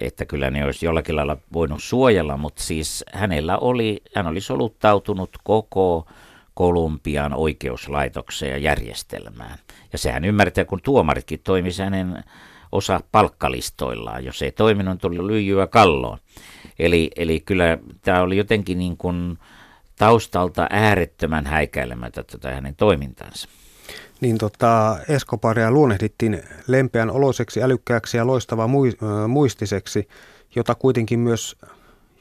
että kyllä ne olisi jollakin lailla voinut suojella, mutta siis hänellä oli, hän oli soluttautunut koko Kolumbian oikeuslaitokseen ja järjestelmään. Ja sehän ymmärtää, kun tuomaritkin toimisi hänen osa palkkalistoillaan. Jos ei toiminut, tuli lyijyä kalloon. Eli, eli kyllä tämä oli jotenkin niin kuin taustalta äärettömän häikäilemättä tätä hänen toimintansa. Niin tota, Escobaria luonnehdittiin lempeän oloiseksi, älykkääksi ja loistava muistiseksi, jota kuitenkin myös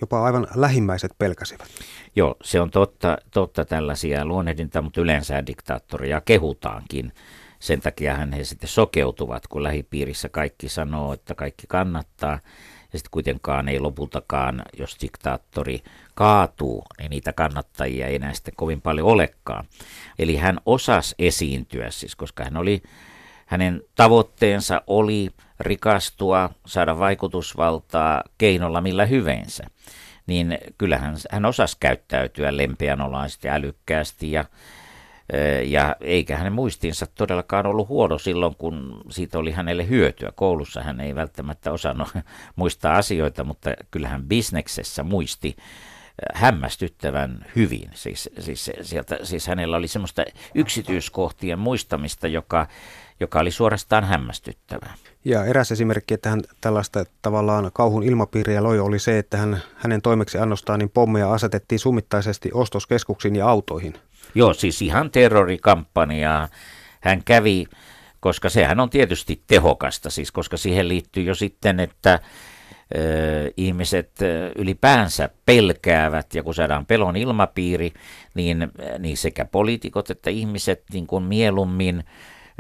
jopa aivan lähimmäiset pelkäsivät. Joo, se on totta, totta tällaisia luonnehdinta, mutta yleensä diktaattoria kehutaankin. Sen takia he sitten sokeutuvat, kun lähipiirissä kaikki sanoo, että kaikki kannattaa. Ja sitten kuitenkaan ei lopultakaan, jos diktaattori kaatuu, niin niitä kannattajia ei enää sitten kovin paljon olekaan. Eli hän osasi esiintyä siis, koska hän oli, hänen tavoitteensa oli rikastua, saada vaikutusvaltaa keinolla millä hyvänsä. Niin kyllähän hän osasi käyttäytyä lempeänolaisesti älykkäästi ja ja eikä hänen muistinsa todellakaan ollut huono silloin, kun siitä oli hänelle hyötyä. Koulussa hän ei välttämättä osannut muistaa asioita, mutta kyllähän bisneksessä muisti hämmästyttävän hyvin. Siis, siis, sieltä, siis hänellä oli semmoista yksityiskohtien muistamista, joka, joka oli suorastaan hämmästyttävää. Ja eräs esimerkki, että hän tällaista tavallaan kauhun ilmapiiriä loi, oli se, että hän, hänen toimeksi annostaan niin pommeja asetettiin summittaisesti ostoskeskuksiin ja autoihin. Joo, siis ihan terrorikampanjaa. Hän kävi, koska sehän on tietysti tehokasta, siis koska siihen liittyy jo sitten, että ihmiset ylipäänsä pelkäävät, ja kun saadaan pelon ilmapiiri, niin, niin sekä poliitikot että ihmiset niin kuin mieluummin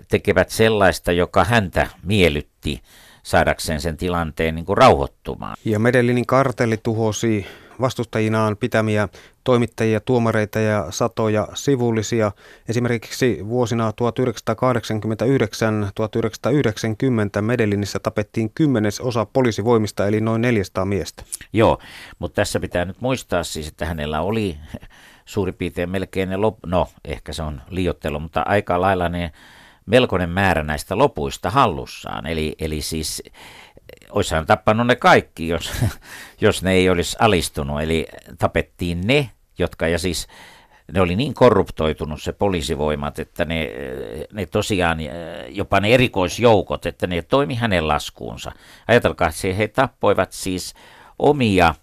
tekevät sellaista, joka häntä miellytti saadakseen sen tilanteen niin kuin rauhoittumaan. Ja Medellinin kartelli tuhosi vastustajinaan pitämiä toimittajia, tuomareita ja satoja sivullisia. Esimerkiksi vuosina 1989-1990 Medellinissä tapettiin kymmenes osa poliisivoimista, eli noin 400 miestä. Joo, mutta tässä pitää nyt muistaa siis, että hänellä oli suurin piirtein melkein ne lop... no ehkä se on liiottelu, mutta aika lailla ne melkoinen määrä näistä lopuista hallussaan. Eli, eli siis olisihan tappanut ne kaikki, jos, jos ne ei olisi alistunut. Eli tapettiin ne, jotka, ja siis ne oli niin korruptoitunut se poliisivoimat, että ne, ne tosiaan, jopa ne erikoisjoukot, että ne toimi hänen laskuunsa. Ajatelkaa, että he tappoivat siis omia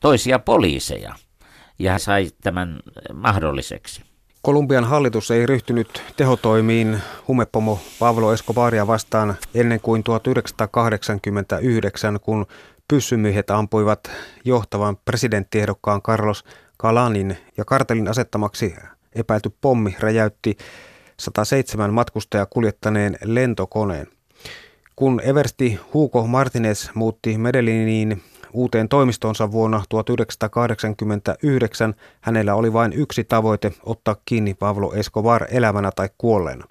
toisia poliiseja, ja hän sai tämän mahdolliseksi. Kolumbian hallitus ei ryhtynyt tehotoimiin humepomo Pablo Escobaria vastaan ennen kuin 1989, kun pyssymiehet ampuivat johtavan presidenttiehdokkaan Carlos Kalanin ja kartelin asettamaksi epäilty pommi räjäytti 107 matkustajaa kuljettaneen lentokoneen. Kun Eversti Hugo Martinez muutti Medelliniin uuteen toimistonsa vuonna 1989, hänellä oli vain yksi tavoite ottaa kiinni Pablo Escobar elävänä tai kuolleena.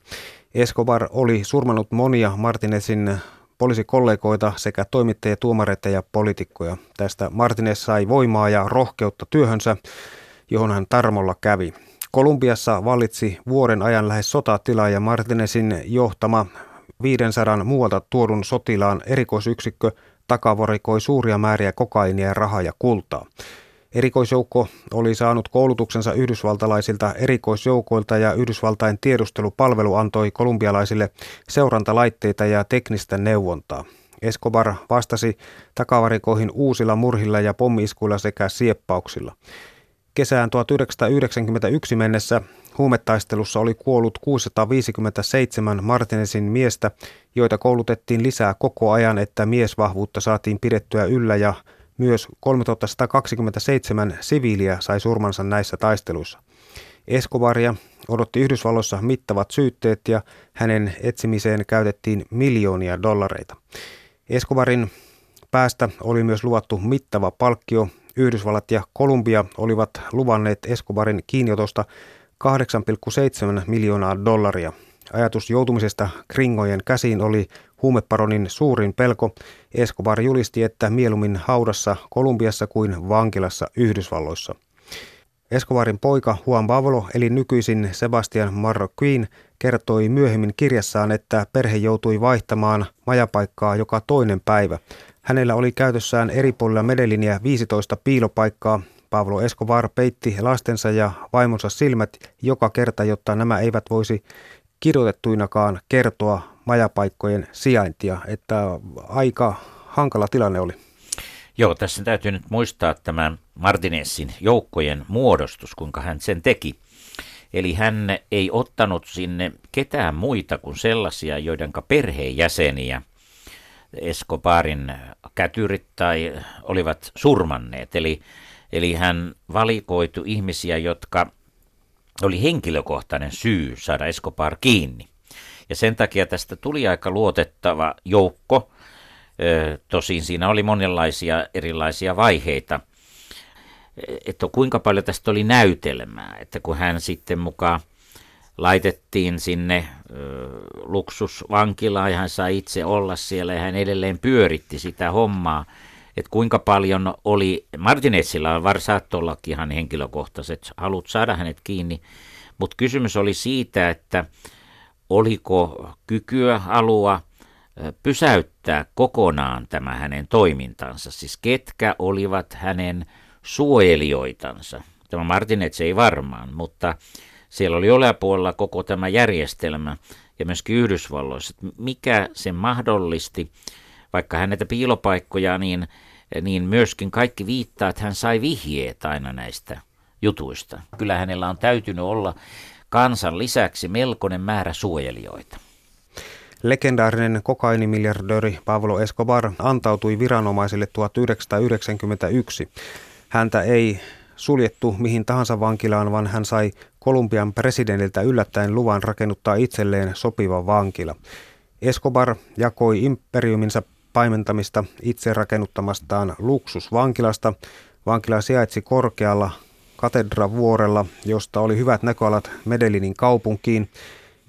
Escobar oli surmanut monia Martinezin poliisikollegoita sekä toimittajia, tuomareita ja poliitikkoja. Tästä Martinez sai voimaa ja rohkeutta työhönsä, johon hän tarmolla kävi. Kolumbiassa vallitsi vuoden ajan lähes sotatila ja Martinezin johtama 500 muualta tuodun sotilaan erikoisyksikkö takavarikoi suuria määriä kokainia, rahaa ja kultaa. Erikoisjoukko oli saanut koulutuksensa yhdysvaltalaisilta erikoisjoukoilta ja Yhdysvaltain tiedustelupalvelu antoi kolumbialaisille seurantalaitteita ja teknistä neuvontaa. Escobar vastasi takavarikoihin uusilla murhilla ja pommiiskuilla sekä sieppauksilla. Kesään 1991 mennessä huumetaistelussa oli kuollut 657 Martinezin miestä, joita koulutettiin lisää koko ajan, että miesvahvuutta saatiin pidettyä yllä ja myös 3127 siviiliä sai surmansa näissä taisteluissa. Escobaria odotti Yhdysvalloissa mittavat syytteet ja hänen etsimiseen käytettiin miljoonia dollareita. Escobarin päästä oli myös luvattu mittava palkkio. Yhdysvallat ja Kolumbia olivat luvanneet Escobarin kiinniotosta 8,7 miljoonaa dollaria. Ajatus joutumisesta kringojen käsiin oli huumeparonin suurin pelko. Escobar julisti, että mieluummin haudassa Kolumbiassa kuin vankilassa Yhdysvalloissa. Escobarin poika Juan Pablo, eli nykyisin Sebastian Marroquin, kertoi myöhemmin kirjassaan, että perhe joutui vaihtamaan majapaikkaa joka toinen päivä. Hänellä oli käytössään eri puolilla Medelliniä 15 piilopaikkaa. Pablo Escobar peitti lastensa ja vaimonsa silmät joka kerta, jotta nämä eivät voisi kirjoitettuinakaan kertoa majapaikkojen sijaintia, että aika hankala tilanne oli. Joo, tässä täytyy nyt muistaa tämä Martinezin joukkojen muodostus, kuinka hän sen teki. Eli hän ei ottanut sinne ketään muita kuin sellaisia, joiden perheenjäseniä Escobarin kätyrit tai olivat surmanneet. Eli, eli hän valikoitu ihmisiä, jotka oli henkilökohtainen syy saada Escobar kiinni. Ja sen takia tästä tuli aika luotettava joukko. Tosin siinä oli monenlaisia erilaisia vaiheita. Että kuinka paljon tästä oli näytelmää, että kun hän sitten mukaan laitettiin sinne luksusvankilaan ja hän sai itse olla siellä ja hän edelleen pyöritti sitä hommaa, että kuinka paljon oli, Martinezilla var saattoi ollakin ihan henkilökohtaiset halut saada hänet kiinni, mutta kysymys oli siitä, että oliko kykyä, halua pysäyttää kokonaan tämä hänen toimintansa, siis ketkä olivat hänen suojelijoitansa. Tämä Martinez ei varmaan, mutta siellä oli olepuolella koko tämä järjestelmä ja myöskin Yhdysvalloissa, että mikä se mahdollisti, vaikka hän näitä piilopaikkoja, niin, niin myöskin kaikki viittaa, että hän sai vihjeet aina näistä jutuista. Kyllä hänellä on täytynyt olla kansan lisäksi melkoinen määrä suojelijoita. Legendaarinen kokainimiljardööri Pablo Escobar antautui viranomaisille 1991. Häntä ei suljettu mihin tahansa vankilaan, vaan hän sai Kolumbian presidentiltä yllättäen luvan rakennuttaa itselleen sopiva vankila. Escobar jakoi imperiuminsa paimentamista itse rakennuttamastaan luksusvankilasta. Vankila sijaitsi korkealla katedravuorella, josta oli hyvät näköalat Medellinin kaupunkiin.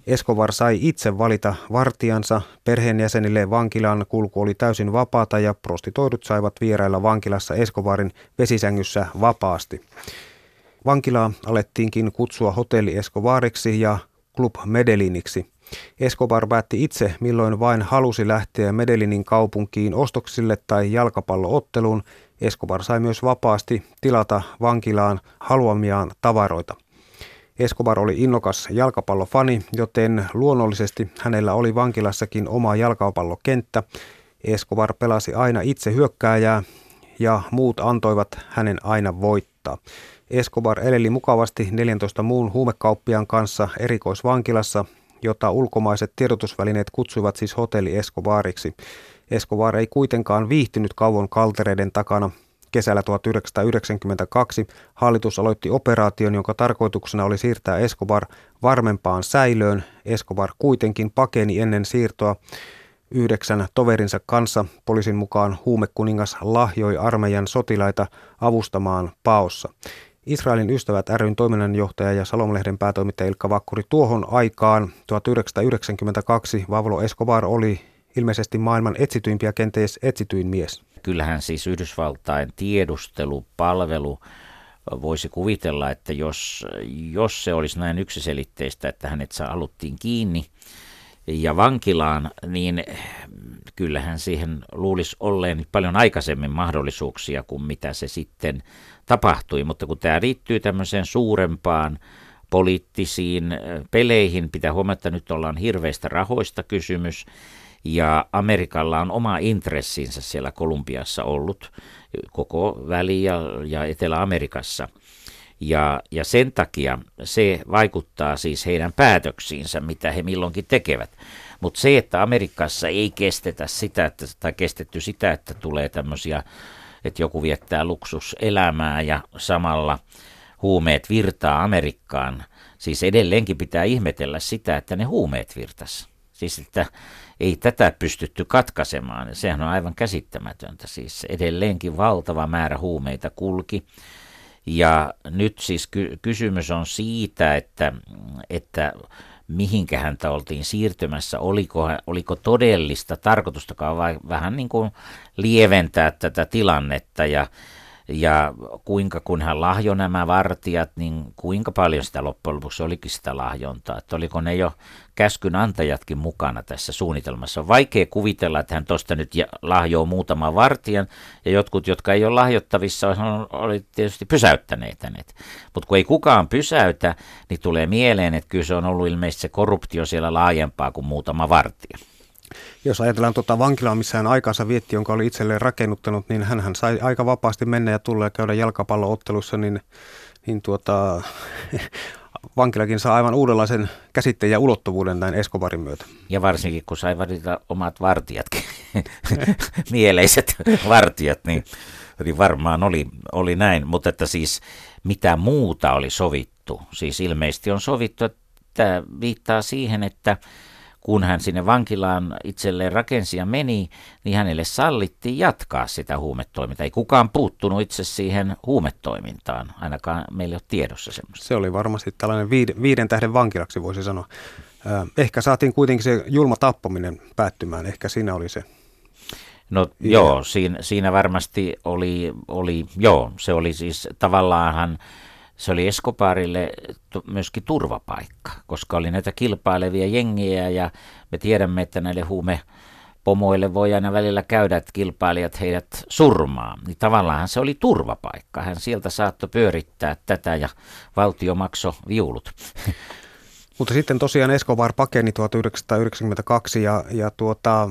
Escobar sai itse valita vartijansa, perheenjäsenille vankilan kulku oli täysin vapaata ja prostitoidut saivat vierailla vankilassa Escobarin vesisängyssä vapaasti. Vankilaa alettiinkin kutsua hotelli Escobariksi ja Club Medelliniksi. Escobar päätti itse, milloin vain halusi lähteä Medellinin kaupunkiin ostoksille tai jalkapallootteluun. Escobar sai myös vapaasti tilata vankilaan haluamiaan tavaroita. Escobar oli innokas jalkapallofani, joten luonnollisesti hänellä oli vankilassakin oma jalkapallokenttä. Escobar pelasi aina itse hyökkääjää ja muut antoivat hänen aina voittaa. Escobar eleli mukavasti 14 muun huumekauppian kanssa erikoisvankilassa, jota ulkomaiset tiedotusvälineet kutsuivat siis hotelli Escobariksi. Escobar ei kuitenkaan viihtynyt kauan kaltereiden takana. Kesällä 1992 hallitus aloitti operaation, jonka tarkoituksena oli siirtää Escobar varmempaan säilöön. Escobar kuitenkin pakeni ennen siirtoa yhdeksän toverinsa kanssa. Poliisin mukaan huumekuningas lahjoi armeijan sotilaita avustamaan paossa. Israelin ystävät ryn toiminnanjohtaja ja Salomlehden päätoimittaja Ilkka Vakkuri tuohon aikaan 1992 Vavlo Escobar oli ilmeisesti maailman etsityimpiä, kenties etsityin mies. Kyllähän siis Yhdysvaltain tiedustelupalvelu voisi kuvitella, että jos, jos se olisi näin yksiselitteistä, että hänet haluttiin kiinni ja vankilaan, niin kyllähän siihen luulisi olleen paljon aikaisemmin mahdollisuuksia kuin mitä se sitten tapahtui. Mutta kun tämä liittyy tämmöiseen suurempaan poliittisiin peleihin, pitää huomata, että nyt ollaan hirveistä rahoista kysymys, ja Amerikalla on oma intressinsä siellä Kolumbiassa ollut, koko Väli- ja, ja Etelä-Amerikassa. Ja, ja sen takia se vaikuttaa siis heidän päätöksiinsä, mitä he milloinkin tekevät. Mutta se, että Amerikassa ei kestetä sitä, että, tai kestetty sitä, että tulee tämmöisiä, että joku viettää luksuselämää ja samalla huumeet virtaa Amerikkaan. Siis edelleenkin pitää ihmetellä sitä, että ne huumeet virtas. Siis että ei tätä pystytty katkaisemaan. Sehän on aivan käsittämätöntä. Siis edelleenkin valtava määrä huumeita kulki. Ja nyt siis ky- kysymys on siitä, että, että mihinkä häntä oltiin siirtymässä, oliko, oliko todellista tarkoitustakaan vai vähän niin kuin lieventää tätä tilannetta? Ja Ja kuinka kun hän lahjoi nämä vartijat, niin kuinka paljon sitä loppujen lopuksi olikin sitä lahjontaa. Että oliko ne jo käskyn antajatkin mukana tässä suunnitelmassa. On vaikea kuvitella, että hän tuosta nyt lahjoo muutaman vartijan ja jotkut, jotka ei ole lahjottavissa, oli tietysti pysäyttäneet hänet. Mutta kun ei kukaan pysäytä, niin tulee mieleen, että kyllä se on ollut ilmeisesti se korruptio siellä laajempaa kuin muutama vartija. Jos ajatellaan tuota vankilaa, missä hän aikansa vietti, jonka oli itselleen rakennuttanut, niin hän sai aika vapaasti mennä ja tulla ja käydä jalkapalloottelussa, niin, niin tuota, vankilakin saa aivan uudenlaisen käsitteen ja ulottuvuuden näin Escobarin myötä. Ja varsinkin kun sai valita omat vartijatkin, mieleiset vartijat, niin, niin varmaan oli, oli näin. Mutta että siis mitä muuta oli sovittu? Siis ilmeisesti on sovittu, että viittaa siihen, että kun hän sinne vankilaan itselleen rakensi ja meni, niin hänelle sallittiin jatkaa sitä huumetoimintaa. Ei kukaan puuttunut itse siihen huumetoimintaan, ainakaan meillä ei ole tiedossa semmoista. Se oli varmasti tällainen viiden, viiden tähden vankilaksi, voisi sanoa. Ehkä saatiin kuitenkin se julma tappaminen päättymään, ehkä siinä oli se No joo, siinä, siinä varmasti oli, oli, joo, se oli siis tavallaan se oli Escobarille myöskin turvapaikka, koska oli näitä kilpailevia jengiä ja me tiedämme, että näille huume pomoille voi aina välillä käydä, että kilpailijat heidät surmaa. Niin tavallaan se oli turvapaikka. Hän sieltä saattoi pyörittää tätä ja valtio maksoi viulut. Mutta sitten tosiaan Escobar pakeni 1992 ja, ja tuota,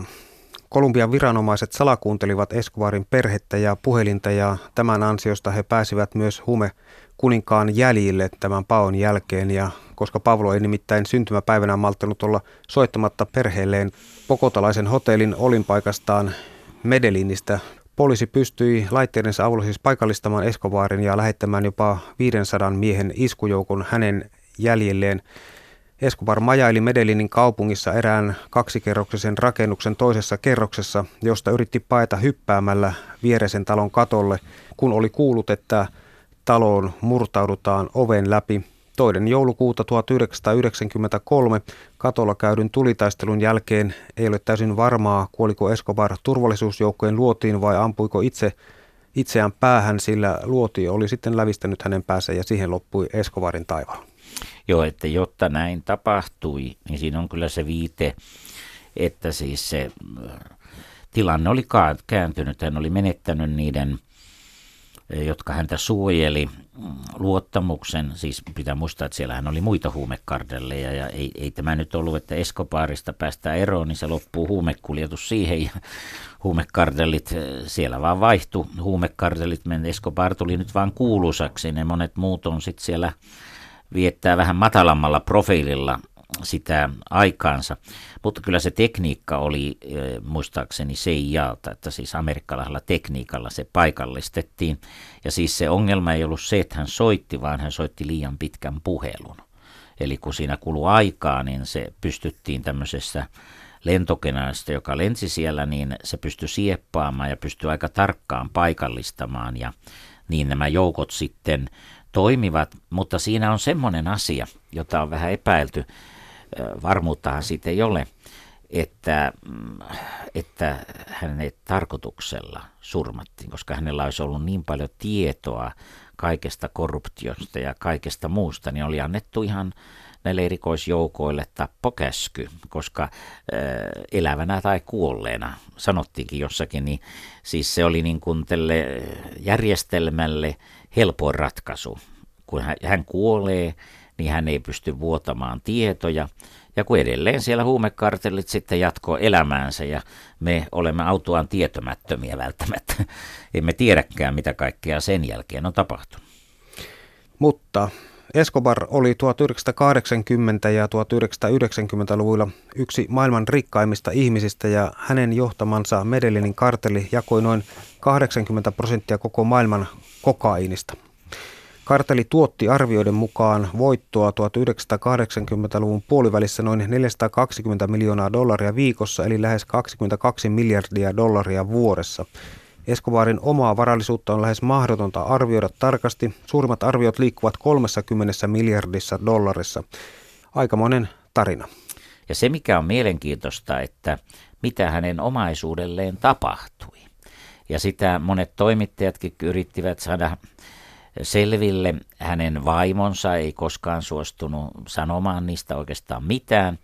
Kolumbian viranomaiset salakuuntelivat Escobarin perhettä ja puhelinta ja tämän ansiosta he pääsivät myös huume kuninkaan jäljille tämän paon jälkeen ja koska Pavlo ei nimittäin syntymäpäivänä malttanut olla soittamatta perheelleen pokotalaisen hotellin olinpaikastaan Medelinistä, poliisi pystyi laitteidensa avulla siis paikallistamaan Escobarin ja lähettämään jopa 500 miehen iskujoukon hänen jäljelleen. Escobar majaili Medelinin kaupungissa erään kaksikerroksisen rakennuksen toisessa kerroksessa, josta yritti paeta hyppäämällä viereisen talon katolle, kun oli kuullut, että taloon murtaudutaan oven läpi. Toinen joulukuuta 1993 katolla käydyn tulitaistelun jälkeen ei ole täysin varmaa, kuoliko Escobar turvallisuusjoukkojen luotiin vai ampuiko itse itseään päähän, sillä luoti oli sitten lävistänyt hänen päänsä ja siihen loppui Escobarin taivaalla. Joo, että jotta näin tapahtui, niin siinä on kyllä se viite, että siis se äh, tilanne oli kääntynyt, hän oli menettänyt niiden jotka häntä suojeli mm, luottamuksen. Siis pitää muistaa, että siellähän oli muita huumekardelleja ja ei, ei tämä nyt ollut, että Escobarista päästään eroon, niin se loppuu huumekuljetus siihen ja huumekardellit siellä vaan vaihtu. Huumekardellit, Escobar tuli nyt vaan kuuluisaksi, ne monet muut on sitten siellä viettää vähän matalammalla profiililla sitä aikaansa. Mutta kyllä se tekniikka oli muistaakseni CIAlta, että siis amerikkalaisella tekniikalla se paikallistettiin. Ja siis se ongelma ei ollut se, että hän soitti, vaan hän soitti liian pitkän puhelun. Eli kun siinä kului aikaa, niin se pystyttiin tämmöisessä lentokenästä, joka lensi siellä, niin se pystyi sieppaamaan ja pystyi aika tarkkaan paikallistamaan ja niin nämä joukot sitten toimivat, mutta siinä on semmoinen asia, jota on vähän epäilty, varmuuttahan siitä ei ole, että, mm, että hänet tarkoituksella surmattiin, koska hänellä olisi ollut niin paljon tietoa kaikesta korruptiosta ja kaikesta muusta, niin oli annettu ihan näille erikoisjoukoille tappokäsky, koska elävänä tai kuolleena, sanottiinkin jossakin, niin siis se oli niin kuin tälle järjestelmälle helpoin ratkaisu. Kun hän kuolee, niin hän ei pysty vuotamaan tietoja. Ja kun edelleen siellä huumekartellit sitten jatkoi elämäänsä ja me olemme autoaan tietomättömiä välttämättä, emme tiedäkään mitä kaikkea sen jälkeen on tapahtunut. Mutta Escobar oli 1980- ja 1990-luvuilla yksi maailman rikkaimmista ihmisistä ja hänen johtamansa Medellinin kartelli jakoi noin 80 prosenttia koko maailman kokainista. Karteli tuotti arvioiden mukaan voittoa 1980-luvun puolivälissä noin 420 miljoonaa dollaria viikossa, eli lähes 22 miljardia dollaria vuodessa. Escobarin omaa varallisuutta on lähes mahdotonta arvioida tarkasti. Suurimmat arviot liikkuvat 30 miljardissa dollarissa. Aikamoinen tarina. Ja se, mikä on mielenkiintoista, että mitä hänen omaisuudelleen tapahtui. Ja sitä monet toimittajatkin yrittivät saada selville. Hänen vaimonsa ei koskaan suostunut sanomaan niistä oikeastaan mitään.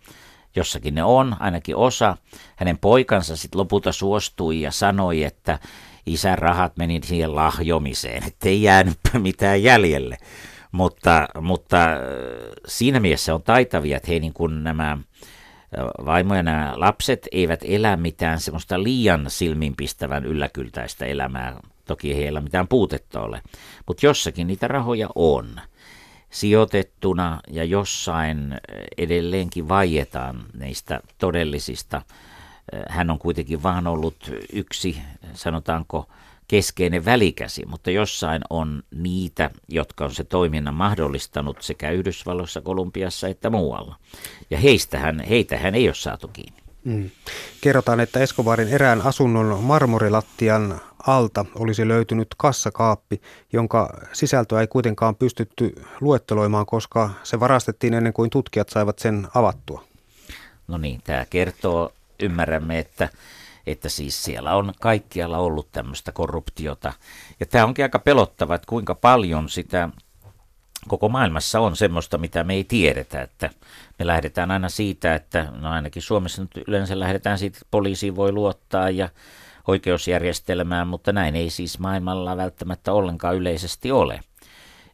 Jossakin ne on, ainakin osa. Hänen poikansa sitten lopulta suostui ja sanoi, että isän rahat meni siihen lahjomiseen, ettei jäänyt mitään jäljelle. Mutta, mutta äh, siinä mielessä on taitavia, että he niin kuin nämä äh, vaimo ja nämä lapset eivät elä mitään semmoista liian silmiinpistävän ylläkyltäistä elämää. Toki heillä mitään puutetta ole, mutta jossakin niitä rahoja on sijoitettuna ja jossain edelleenkin vaietaan niistä todellisista. Hän on kuitenkin vaan ollut yksi, sanotaanko, keskeinen välikäsi, mutta jossain on niitä, jotka on se toiminnan mahdollistanut sekä Yhdysvalloissa, Kolumbiassa että muualla. Ja heistähän, heitähän ei ole saatu kiinni. Mm. Kerrotaan, että Escobarin erään asunnon marmorilattian alta olisi löytynyt kassakaappi, jonka sisältöä ei kuitenkaan pystytty luetteloimaan, koska se varastettiin ennen kuin tutkijat saivat sen avattua. No niin, tämä kertoo, ymmärrämme, että että siis siellä on kaikkialla ollut tämmöistä korruptiota. Ja tämä onkin aika pelottava, että kuinka paljon sitä koko maailmassa on semmoista, mitä me ei tiedetä, että me lähdetään aina siitä, että no ainakin Suomessa nyt yleensä lähdetään siitä, että poliisiin voi luottaa ja oikeusjärjestelmään, mutta näin ei siis maailmalla välttämättä ollenkaan yleisesti ole.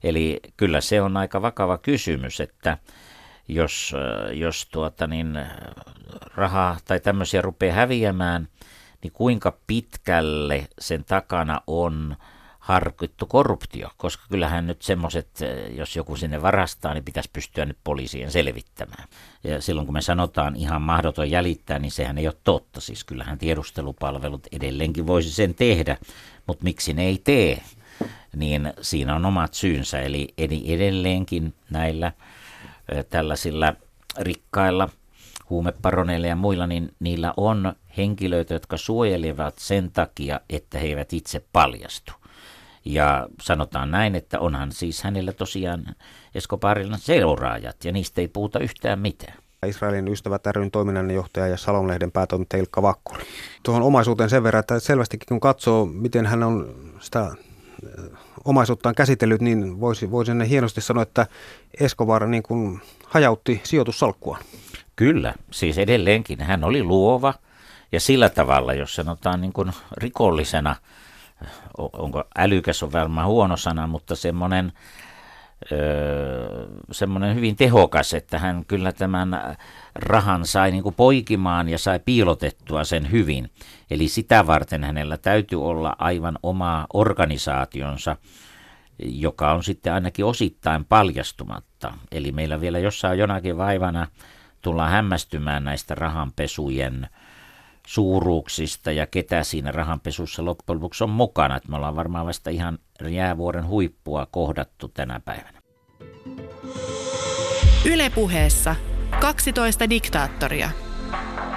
Eli kyllä se on aika vakava kysymys, että jos, jos tuota niin, rahaa tai tämmöisiä rupeaa häviämään, niin kuinka pitkälle sen takana on harkittu korruptio, koska kyllähän nyt semmoiset, jos joku sinne varastaa, niin pitäisi pystyä nyt poliisien selvittämään. Ja silloin kun me sanotaan ihan mahdoton jäljittää, niin sehän ei ole totta. Siis kyllähän tiedustelupalvelut edelleenkin voisi sen tehdä, mutta miksi ne ei tee? Niin siinä on omat syynsä, eli edelleenkin näillä tällaisilla rikkailla huumeparoneilla ja muilla, niin niillä on henkilöitä, jotka suojelevat sen takia, että he eivät itse paljastu. Ja sanotaan näin, että onhan siis hänellä tosiaan Escobarilla seuraajat, ja niistä ei puhuta yhtään mitään. Israelin ystävät ryn toiminnanjohtaja ja Salonlehden päätoimittaja Ilkka Vakkuri. Tuohon omaisuuteen sen verran, että selvästikin kun katsoo, miten hän on sitä omaisuuttaan käsitellyt, niin voisi, voisi hienosti sanoa, että Escobar niin kuin hajautti sijoitussalkkuaan. Kyllä, siis edelleenkin hän oli luova ja sillä tavalla, jos sanotaan niin kuin rikollisena, onko älykäs on varmaan huono sana, mutta semmoinen semmoinen hyvin tehokas, että hän kyllä tämän rahan sai niin poikimaan ja sai piilotettua sen hyvin. Eli sitä varten hänellä täytyy olla aivan oma organisaationsa, joka on sitten ainakin osittain paljastumatta. Eli meillä vielä jossain jonakin vaivana tullaan hämmästymään näistä rahanpesujen suuruuksista ja ketä siinä rahanpesussa loppujen lopuksi on mukana. Että me ollaan varmaan vasta ihan jäävuoren huippua kohdattu tänä päivänä. Ylepuheessa 12 diktaattoria –